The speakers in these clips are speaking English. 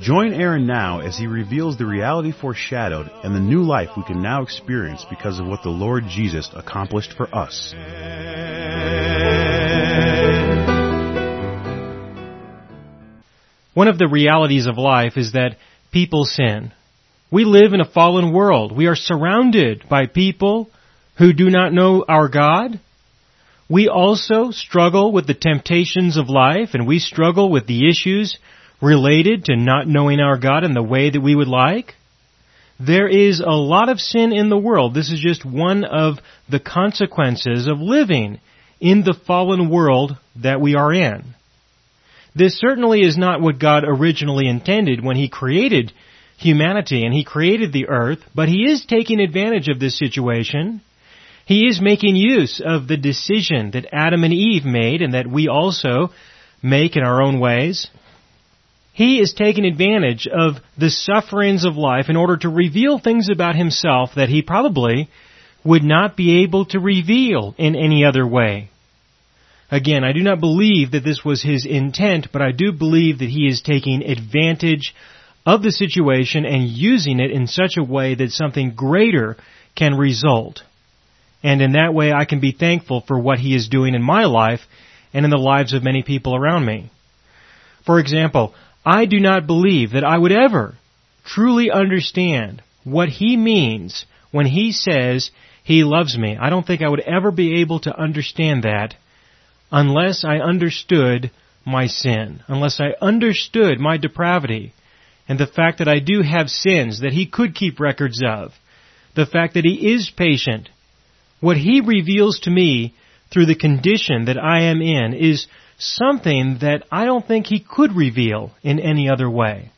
Join Aaron now as he reveals the reality foreshadowed and the new life we can now experience because of what the Lord Jesus accomplished for us. One of the realities of life is that people sin. We live in a fallen world. We are surrounded by people who do not know our God. We also struggle with the temptations of life and we struggle with the issues related to not knowing our God in the way that we would like. There is a lot of sin in the world. This is just one of the consequences of living in the fallen world that we are in. This certainly is not what God originally intended when He created humanity and He created the earth, but He is taking advantage of this situation. He is making use of the decision that Adam and Eve made and that we also make in our own ways. He is taking advantage of the sufferings of life in order to reveal things about Himself that He probably would not be able to reveal in any other way. Again, I do not believe that this was his intent, but I do believe that he is taking advantage of the situation and using it in such a way that something greater can result. And in that way, I can be thankful for what he is doing in my life and in the lives of many people around me. For example, I do not believe that I would ever truly understand what he means when he says he loves me. I don't think I would ever be able to understand that unless I understood my sin, unless I understood my depravity, and the fact that I do have sins that He could keep records of, the fact that He is patient. What He reveals to me through the condition that I am in is something that I don't think He could reveal in any other way.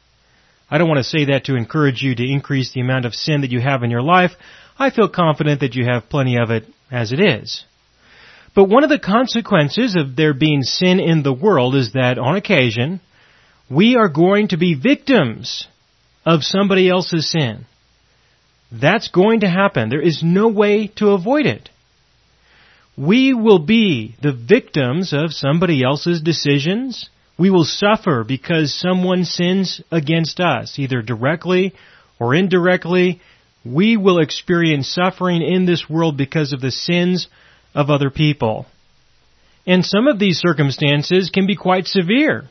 I don't want to say that to encourage you to increase the amount of sin that you have in your life. I feel confident that you have plenty of it as it is. But one of the consequences of there being sin in the world is that on occasion, we are going to be victims of somebody else's sin. That's going to happen. There is no way to avoid it. We will be the victims of somebody else's decisions. We will suffer because someone sins against us, either directly or indirectly. We will experience suffering in this world because of the sins of other people. And some of these circumstances can be quite severe.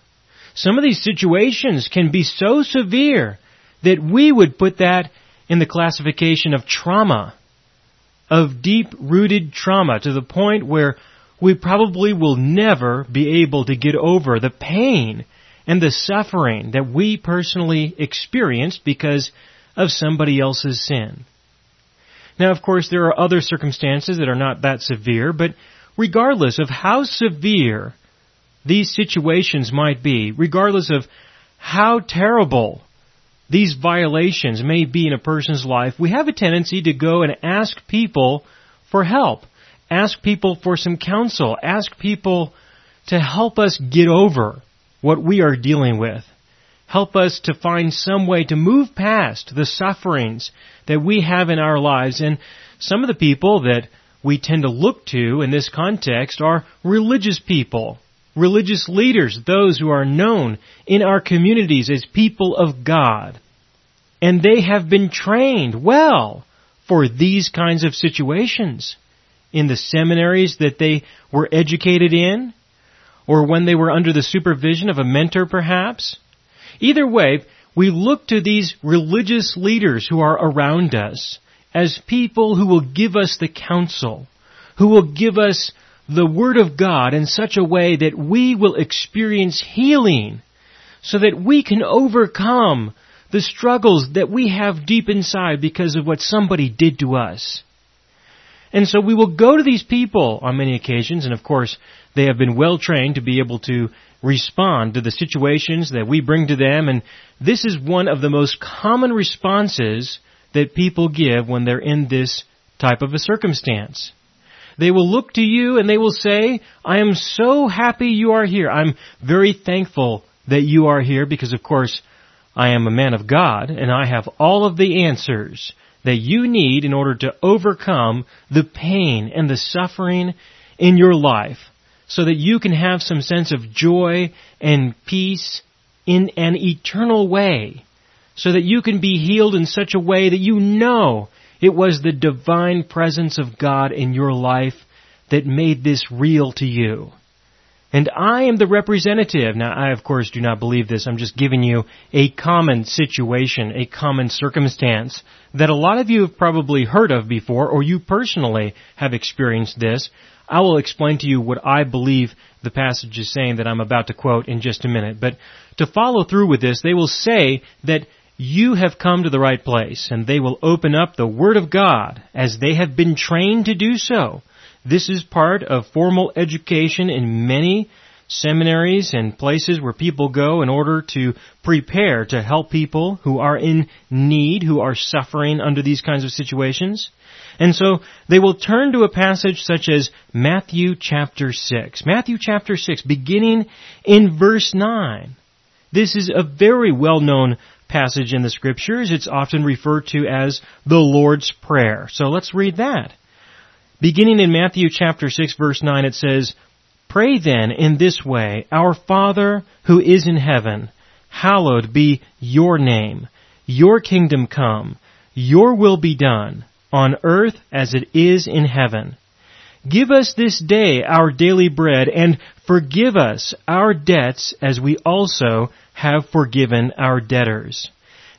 Some of these situations can be so severe that we would put that in the classification of trauma, of deep rooted trauma to the point where we probably will never be able to get over the pain and the suffering that we personally experienced because of somebody else's sin. Now, of course, there are other circumstances that are not that severe, but regardless of how severe these situations might be, regardless of how terrible these violations may be in a person's life, we have a tendency to go and ask people for help, ask people for some counsel, ask people to help us get over what we are dealing with help us to find some way to move past the sufferings that we have in our lives. And some of the people that we tend to look to in this context are religious people, religious leaders, those who are known in our communities as people of God. And they have been trained well for these kinds of situations in the seminaries that they were educated in, or when they were under the supervision of a mentor perhaps, Either way, we look to these religious leaders who are around us as people who will give us the counsel, who will give us the Word of God in such a way that we will experience healing so that we can overcome the struggles that we have deep inside because of what somebody did to us. And so we will go to these people on many occasions, and of course, they have been well trained to be able to respond to the situations that we bring to them, and this is one of the most common responses that people give when they're in this type of a circumstance. They will look to you and they will say, I am so happy you are here. I'm very thankful that you are here because of course I am a man of God and I have all of the answers that you need in order to overcome the pain and the suffering in your life so that you can have some sense of joy and peace in an eternal way so that you can be healed in such a way that you know it was the divine presence of God in your life that made this real to you. And I am the representative. Now, I of course do not believe this. I'm just giving you a common situation, a common circumstance that a lot of you have probably heard of before, or you personally have experienced this. I will explain to you what I believe the passage is saying that I'm about to quote in just a minute. But to follow through with this, they will say that you have come to the right place, and they will open up the Word of God as they have been trained to do so. This is part of formal education in many seminaries and places where people go in order to prepare to help people who are in need, who are suffering under these kinds of situations. And so they will turn to a passage such as Matthew chapter 6. Matthew chapter 6, beginning in verse 9. This is a very well known passage in the scriptures. It's often referred to as the Lord's Prayer. So let's read that. Beginning in Matthew chapter 6 verse 9 it says, Pray then in this way, Our Father who is in heaven, hallowed be your name. Your kingdom come. Your will be done, on earth as it is in heaven. Give us this day our daily bread, and forgive us our debts as we also have forgiven our debtors.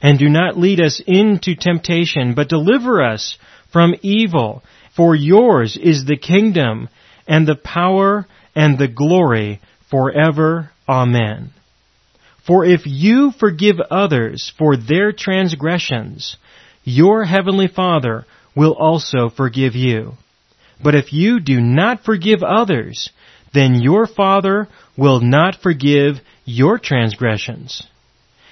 And do not lead us into temptation, but deliver us from evil. For yours is the kingdom, and the power, and the glory forever. Amen. For if you forgive others for their transgressions, your heavenly Father will also forgive you. But if you do not forgive others, then your Father will not forgive your transgressions.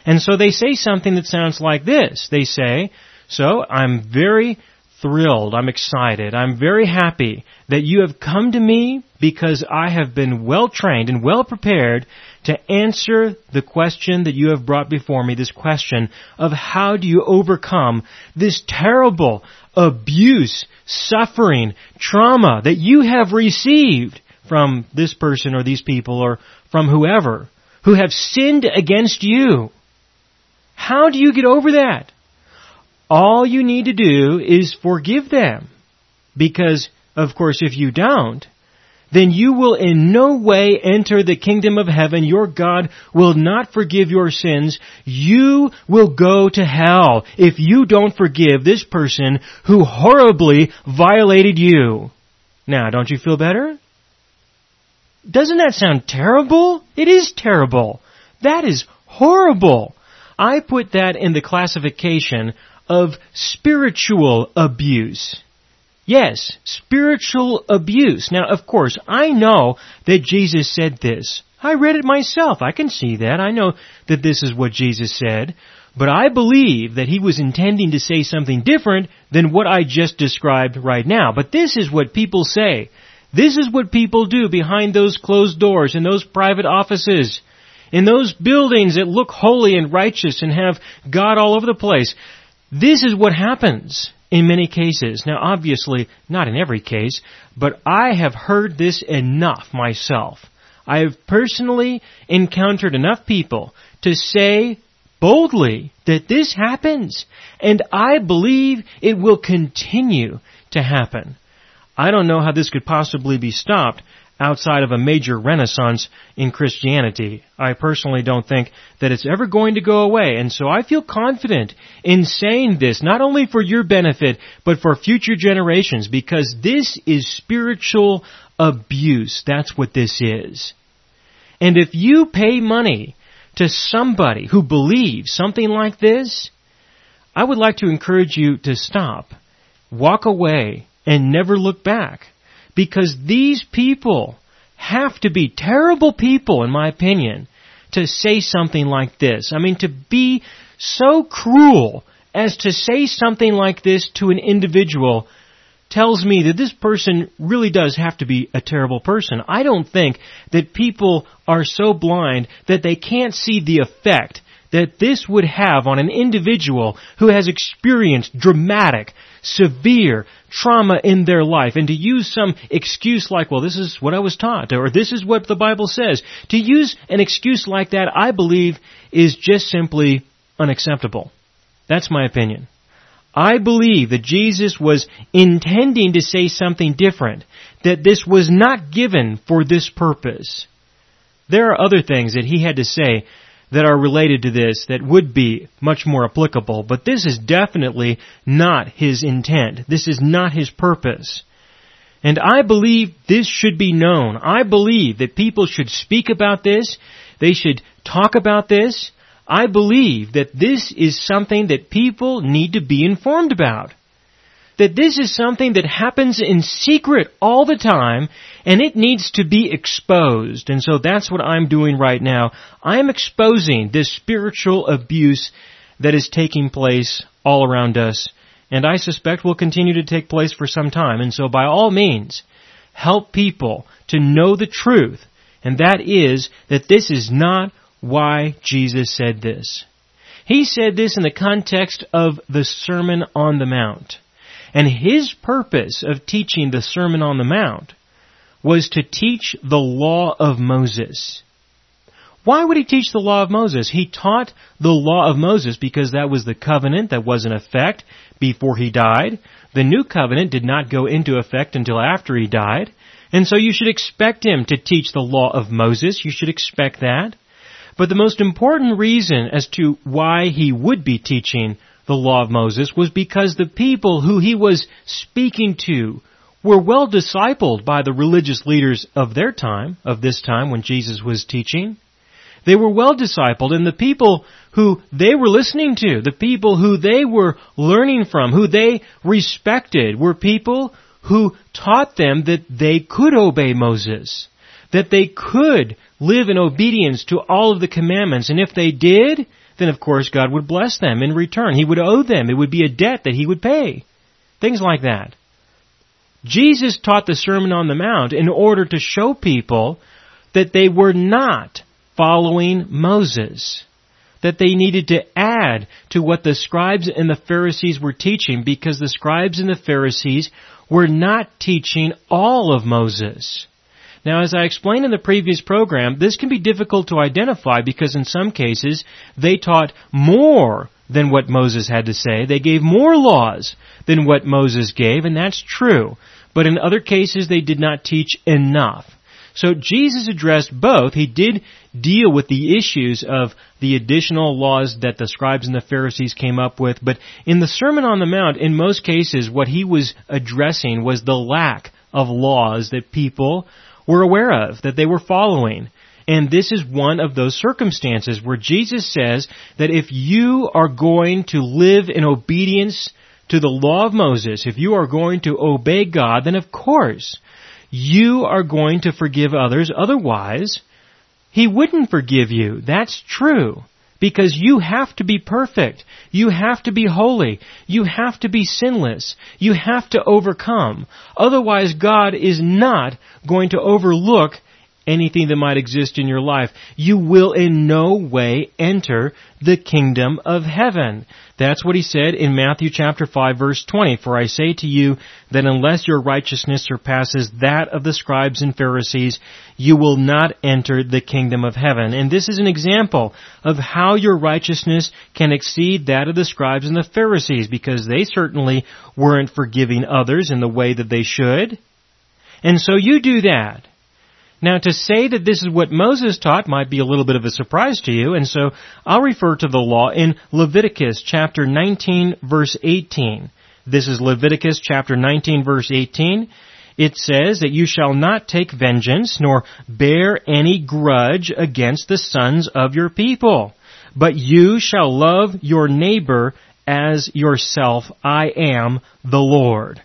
And so they say something that sounds like this. They say, so I'm very thrilled, I'm excited, I'm very happy that you have come to me because I have been well trained and well prepared to answer the question that you have brought before me, this question of how do you overcome this terrible abuse, suffering, trauma that you have received from this person or these people or from whoever who have sinned against you. How do you get over that? All you need to do is forgive them. Because, of course, if you don't, then you will in no way enter the kingdom of heaven. Your God will not forgive your sins. You will go to hell if you don't forgive this person who horribly violated you. Now, don't you feel better? Doesn't that sound terrible? It is terrible. That is horrible. I put that in the classification of spiritual abuse. Yes, spiritual abuse. Now, of course, I know that Jesus said this. I read it myself. I can see that. I know that this is what Jesus said. But I believe that he was intending to say something different than what I just described right now. But this is what people say. This is what people do behind those closed doors in those private offices. In those buildings that look holy and righteous and have God all over the place. This is what happens in many cases. Now obviously, not in every case, but I have heard this enough myself. I have personally encountered enough people to say boldly that this happens, and I believe it will continue to happen. I don't know how this could possibly be stopped outside of a major renaissance in Christianity. I personally don't think that it's ever going to go away, and so I feel confident in saying this, not only for your benefit, but for future generations, because this is spiritual abuse. That's what this is. And if you pay money to somebody who believes something like this, I would like to encourage you to stop, walk away, and never look back. Because these people have to be terrible people, in my opinion, to say something like this. I mean, to be so cruel as to say something like this to an individual tells me that this person really does have to be a terrible person. I don't think that people are so blind that they can't see the effect that this would have on an individual who has experienced dramatic, severe trauma in their life and to use some excuse like, well, this is what I was taught or this is what the Bible says. To use an excuse like that, I believe, is just simply unacceptable. That's my opinion. I believe that Jesus was intending to say something different, that this was not given for this purpose. There are other things that he had to say that are related to this that would be much more applicable, but this is definitely not his intent. This is not his purpose. And I believe this should be known. I believe that people should speak about this. They should talk about this. I believe that this is something that people need to be informed about. That this is something that happens in secret all the time and it needs to be exposed. And so that's what I'm doing right now. I am exposing this spiritual abuse that is taking place all around us and I suspect will continue to take place for some time. And so by all means, help people to know the truth and that is that this is not why Jesus said this. He said this in the context of the Sermon on the Mount. And his purpose of teaching the Sermon on the Mount was to teach the law of Moses. Why would he teach the law of Moses? He taught the law of Moses because that was the covenant that was in effect before he died. The new covenant did not go into effect until after he died. And so you should expect him to teach the law of Moses. You should expect that. But the most important reason as to why he would be teaching the law of Moses was because the people who he was speaking to were well discipled by the religious leaders of their time, of this time when Jesus was teaching. They were well discipled and the people who they were listening to, the people who they were learning from, who they respected were people who taught them that they could obey Moses, that they could live in obedience to all of the commandments. And if they did, then of course God would bless them in return. He would owe them. It would be a debt that He would pay. Things like that. Jesus taught the Sermon on the Mount in order to show people that they were not following Moses. That they needed to add to what the scribes and the Pharisees were teaching because the scribes and the Pharisees were not teaching all of Moses. Now, as I explained in the previous program, this can be difficult to identify because in some cases they taught more than what Moses had to say. They gave more laws than what Moses gave, and that's true. But in other cases they did not teach enough. So Jesus addressed both. He did deal with the issues of the additional laws that the scribes and the Pharisees came up with, but in the Sermon on the Mount, in most cases, what he was addressing was the lack of laws that people were aware of, that they were following. And this is one of those circumstances where Jesus says that if you are going to live in obedience to the law of Moses, if you are going to obey God, then of course you are going to forgive others. Otherwise, He wouldn't forgive you. That's true. Because you have to be perfect. You have to be holy. You have to be sinless. You have to overcome. Otherwise, God is not going to overlook anything that might exist in your life. You will in no way enter the kingdom of heaven. That's what he said in Matthew chapter 5 verse 20. For I say to you that unless your righteousness surpasses that of the scribes and Pharisees, you will not enter the kingdom of heaven. And this is an example of how your righteousness can exceed that of the scribes and the Pharisees because they certainly weren't forgiving others in the way that they should. And so you do that. Now to say that this is what Moses taught might be a little bit of a surprise to you, and so I'll refer to the law in Leviticus chapter 19 verse 18. This is Leviticus chapter 19 verse 18. It says that you shall not take vengeance nor bear any grudge against the sons of your people, but you shall love your neighbor as yourself. I am the Lord.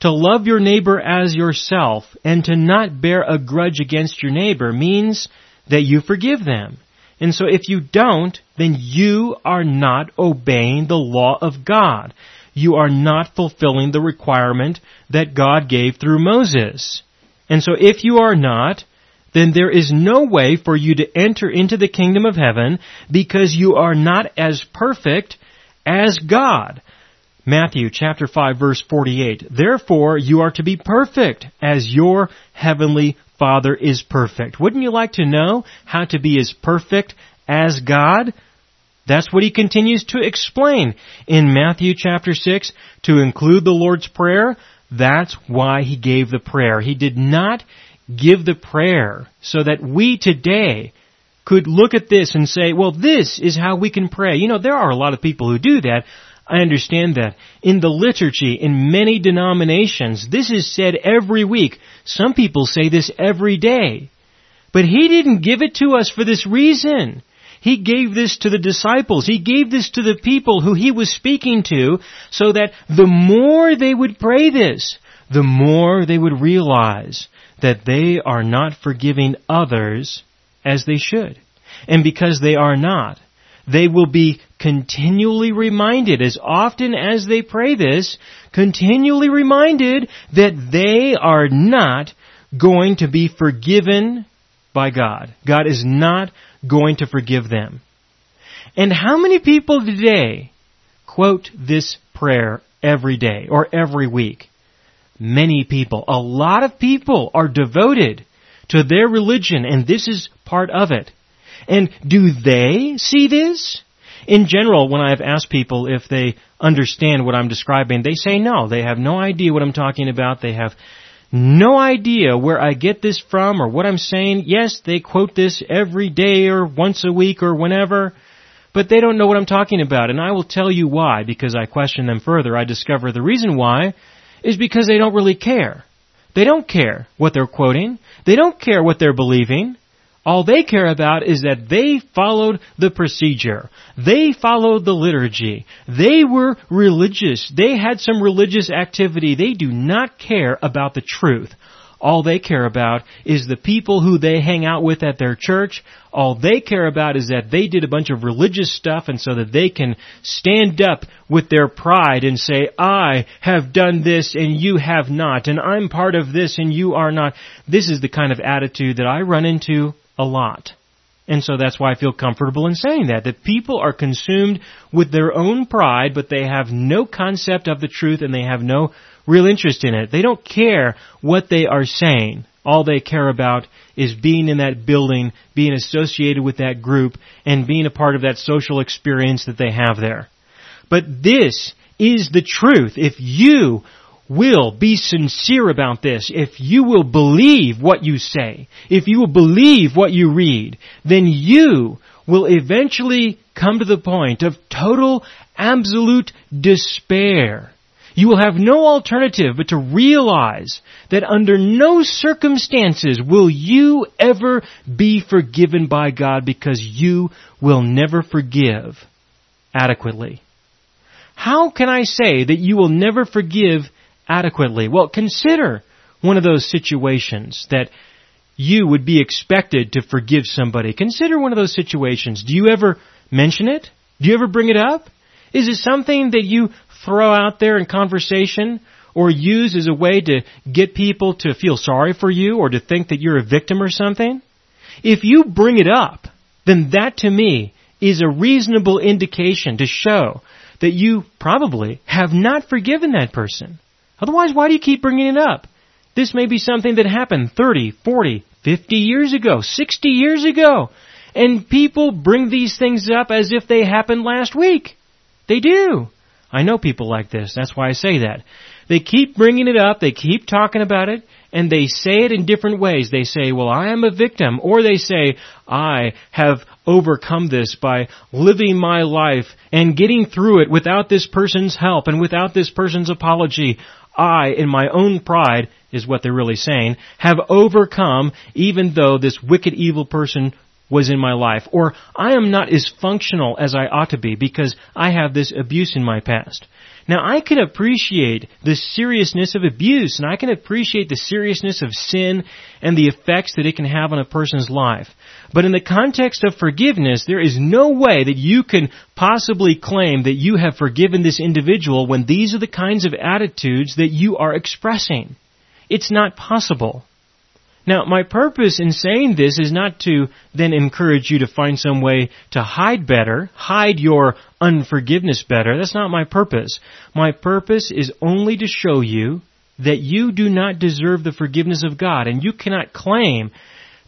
To love your neighbor as yourself and to not bear a grudge against your neighbor means that you forgive them. And so if you don't, then you are not obeying the law of God. You are not fulfilling the requirement that God gave through Moses. And so if you are not, then there is no way for you to enter into the kingdom of heaven because you are not as perfect as God. Matthew chapter 5 verse 48. Therefore you are to be perfect as your heavenly Father is perfect. Wouldn't you like to know how to be as perfect as God? That's what he continues to explain in Matthew chapter 6 to include the Lord's Prayer. That's why he gave the prayer. He did not give the prayer so that we today could look at this and say, well, this is how we can pray. You know, there are a lot of people who do that. I understand that. In the liturgy, in many denominations, this is said every week. Some people say this every day. But He didn't give it to us for this reason. He gave this to the disciples. He gave this to the people who He was speaking to so that the more they would pray this, the more they would realize that they are not forgiving others as they should. And because they are not, they will be continually reminded, as often as they pray this, continually reminded that they are not going to be forgiven by God. God is not going to forgive them. And how many people today quote this prayer every day or every week? Many people, a lot of people are devoted to their religion and this is part of it. And do they see this? In general, when I've asked people if they understand what I'm describing, they say no. They have no idea what I'm talking about. They have no idea where I get this from or what I'm saying. Yes, they quote this every day or once a week or whenever, but they don't know what I'm talking about. And I will tell you why, because I question them further. I discover the reason why is because they don't really care. They don't care what they're quoting. They don't care what they're believing. All they care about is that they followed the procedure. They followed the liturgy. They were religious. They had some religious activity. They do not care about the truth. All they care about is the people who they hang out with at their church. All they care about is that they did a bunch of religious stuff and so that they can stand up with their pride and say, I have done this and you have not, and I'm part of this and you are not. This is the kind of attitude that I run into a lot. And so that's why I feel comfortable in saying that, that people are consumed with their own pride, but they have no concept of the truth and they have no real interest in it. They don't care what they are saying. All they care about is being in that building, being associated with that group, and being a part of that social experience that they have there. But this is the truth. If you will be sincere about this, if you will believe what you say, if you will believe what you read, then you will eventually come to the point of total, absolute despair. You will have no alternative but to realize that under no circumstances will you ever be forgiven by God because you will never forgive adequately. How can I say that you will never forgive adequately? Well, consider one of those situations that you would be expected to forgive somebody. Consider one of those situations. Do you ever mention it? Do you ever bring it up? Is it something that you throw out there in conversation or use as a way to get people to feel sorry for you or to think that you're a victim or something? If you bring it up, then that to me is a reasonable indication to show that you probably have not forgiven that person. Otherwise, why do you keep bringing it up? This may be something that happened 30, 40, 50 years ago, 60 years ago. And people bring these things up as if they happened last week. They do. I know people like this. That's why I say that. They keep bringing it up. They keep talking about it. And they say it in different ways. They say, well, I am a victim. Or they say, I have overcome this by living my life and getting through it without this person's help and without this person's apology. I, in my own pride, is what they're really saying, have overcome even though this wicked evil person was in my life. Or I am not as functional as I ought to be because I have this abuse in my past. Now I can appreciate the seriousness of abuse and I can appreciate the seriousness of sin and the effects that it can have on a person's life. But in the context of forgiveness, there is no way that you can possibly claim that you have forgiven this individual when these are the kinds of attitudes that you are expressing. It's not possible. Now, my purpose in saying this is not to then encourage you to find some way to hide better, hide your unforgiveness better. That's not my purpose. My purpose is only to show you that you do not deserve the forgiveness of God, and you cannot claim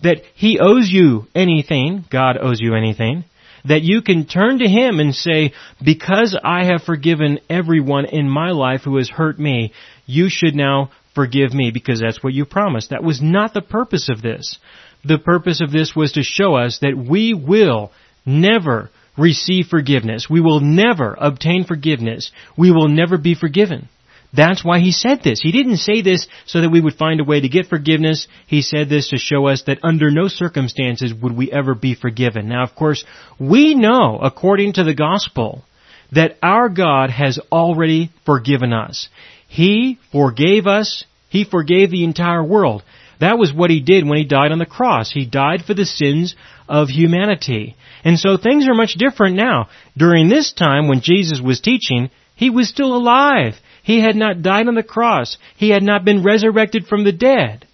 that He owes you anything, God owes you anything, that you can turn to Him and say, because I have forgiven everyone in my life who has hurt me, you should now forgive me because that's what you promised. That was not the purpose of this. The purpose of this was to show us that we will never receive forgiveness. We will never obtain forgiveness. We will never be forgiven. That's why he said this. He didn't say this so that we would find a way to get forgiveness. He said this to show us that under no circumstances would we ever be forgiven. Now, of course, we know, according to the gospel, that our God has already forgiven us. He forgave us. He forgave the entire world. That was what he did when he died on the cross. He died for the sins of humanity. And so things are much different now. During this time when Jesus was teaching, he was still alive. He had not died on the cross. He had not been resurrected from the dead.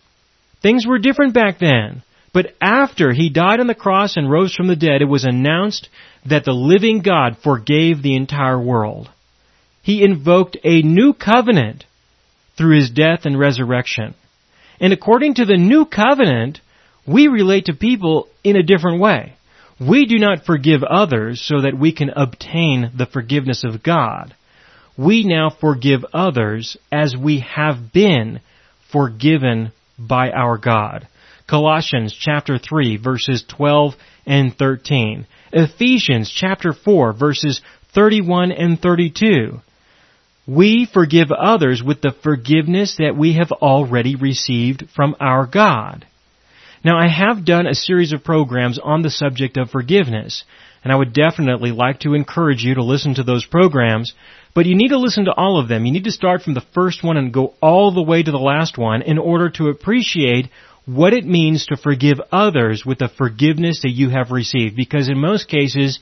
Things were different back then. But after he died on the cross and rose from the dead, it was announced that the living God forgave the entire world. He invoked a new covenant through his death and resurrection. And according to the new covenant, we relate to people in a different way. We do not forgive others so that we can obtain the forgiveness of God we now forgive others as we have been forgiven by our God. Colossians chapter 3 verses 12 and 13. Ephesians chapter 4 verses 31 and 32. We forgive others with the forgiveness that we have already received from our God. Now I have done a series of programs on the subject of forgiveness, and I would definitely like to encourage you to listen to those programs but you need to listen to all of them. You need to start from the first one and go all the way to the last one in order to appreciate what it means to forgive others with the forgiveness that you have received. Because in most cases,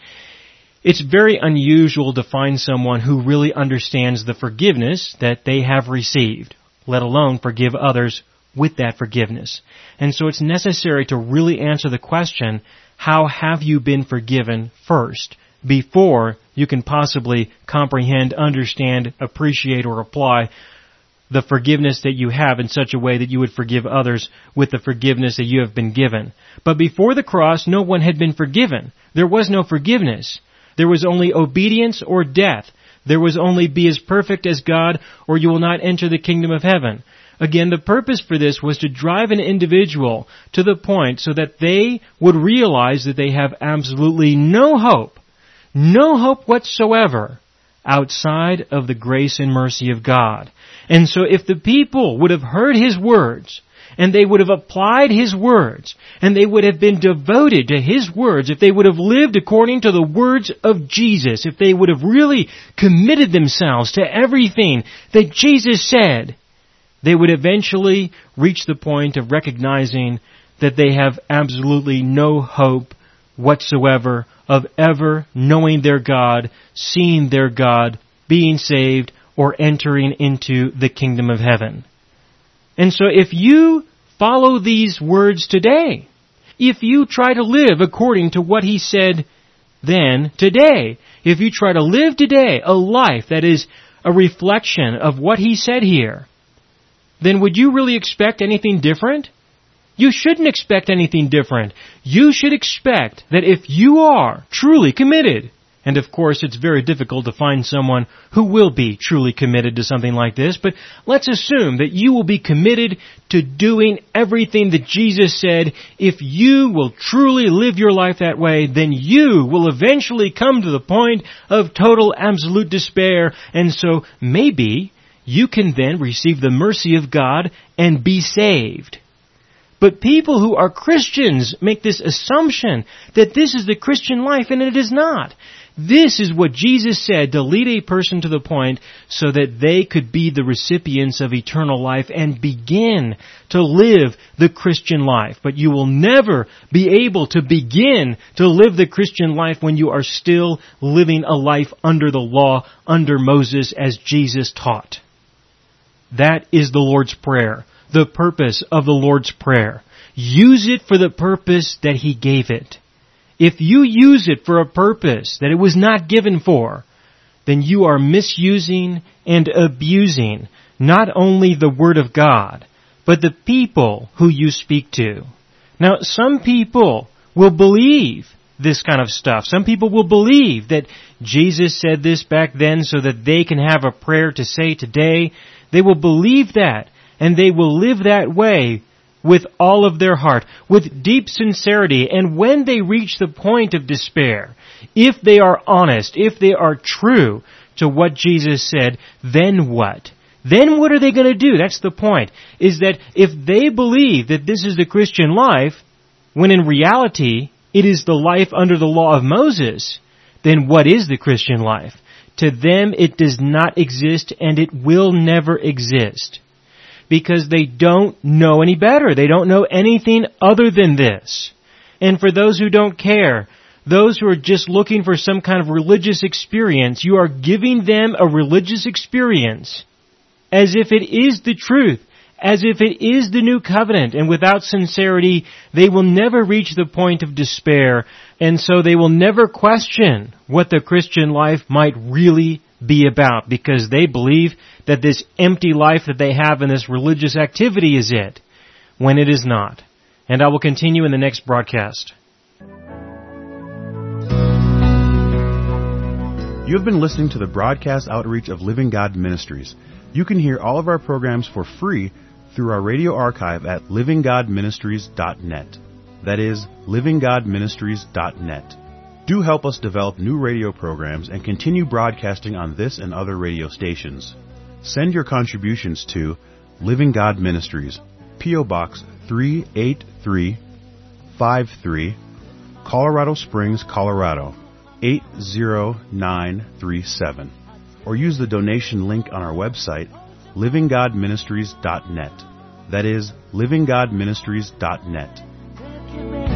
it's very unusual to find someone who really understands the forgiveness that they have received, let alone forgive others with that forgiveness. And so it's necessary to really answer the question, how have you been forgiven first? Before you can possibly comprehend, understand, appreciate, or apply the forgiveness that you have in such a way that you would forgive others with the forgiveness that you have been given. But before the cross, no one had been forgiven. There was no forgiveness. There was only obedience or death. There was only be as perfect as God or you will not enter the kingdom of heaven. Again, the purpose for this was to drive an individual to the point so that they would realize that they have absolutely no hope no hope whatsoever outside of the grace and mercy of God. And so if the people would have heard His words, and they would have applied His words, and they would have been devoted to His words, if they would have lived according to the words of Jesus, if they would have really committed themselves to everything that Jesus said, they would eventually reach the point of recognizing that they have absolutely no hope whatsoever of ever knowing their God, seeing their God, being saved, or entering into the kingdom of heaven. And so if you follow these words today, if you try to live according to what he said then, today, if you try to live today a life that is a reflection of what he said here, then would you really expect anything different? You shouldn't expect anything different. You should expect that if you are truly committed, and of course it's very difficult to find someone who will be truly committed to something like this, but let's assume that you will be committed to doing everything that Jesus said. If you will truly live your life that way, then you will eventually come to the point of total absolute despair, and so maybe you can then receive the mercy of God and be saved. But people who are Christians make this assumption that this is the Christian life, and it is not. This is what Jesus said to lead a person to the point so that they could be the recipients of eternal life and begin to live the Christian life. But you will never be able to begin to live the Christian life when you are still living a life under the law, under Moses, as Jesus taught. That is the Lord's Prayer, the purpose of the Lord's Prayer. Use it for the purpose that He gave it. If you use it for a purpose that it was not given for, then you are misusing and abusing not only the Word of God, but the people who you speak to. Now, some people will believe this kind of stuff. Some people will believe that Jesus said this back then so that they can have a prayer to say today. They will believe that, and they will live that way with all of their heart, with deep sincerity, and when they reach the point of despair, if they are honest, if they are true to what Jesus said, then what? Then what are they going to do? That's the point. Is that if they believe that this is the Christian life, when in reality it is the life under the law of Moses, then what is the Christian life? To them it does not exist and it will never exist because they don't know any better. They don't know anything other than this. And for those who don't care, those who are just looking for some kind of religious experience, you are giving them a religious experience as if it is the truth, as if it is the new covenant, and without sincerity, they will never reach the point of despair, and so they will never question what the Christian life might really be about because they believe that this empty life that they have in this religious activity is it, when it is not. And I will continue in the next broadcast. You have been listening to the broadcast outreach of Living God Ministries. You can hear all of our programs for free through our radio archive at livinggodministries.net. That is, livinggodministries.net. Do help us develop new radio programs and continue broadcasting on this and other radio stations. Send your contributions to Living God Ministries, P.O. Box 38353, Colorado Springs, Colorado 80937, or use the donation link on our website, livinggodministries.net. That is, livinggodministries.net.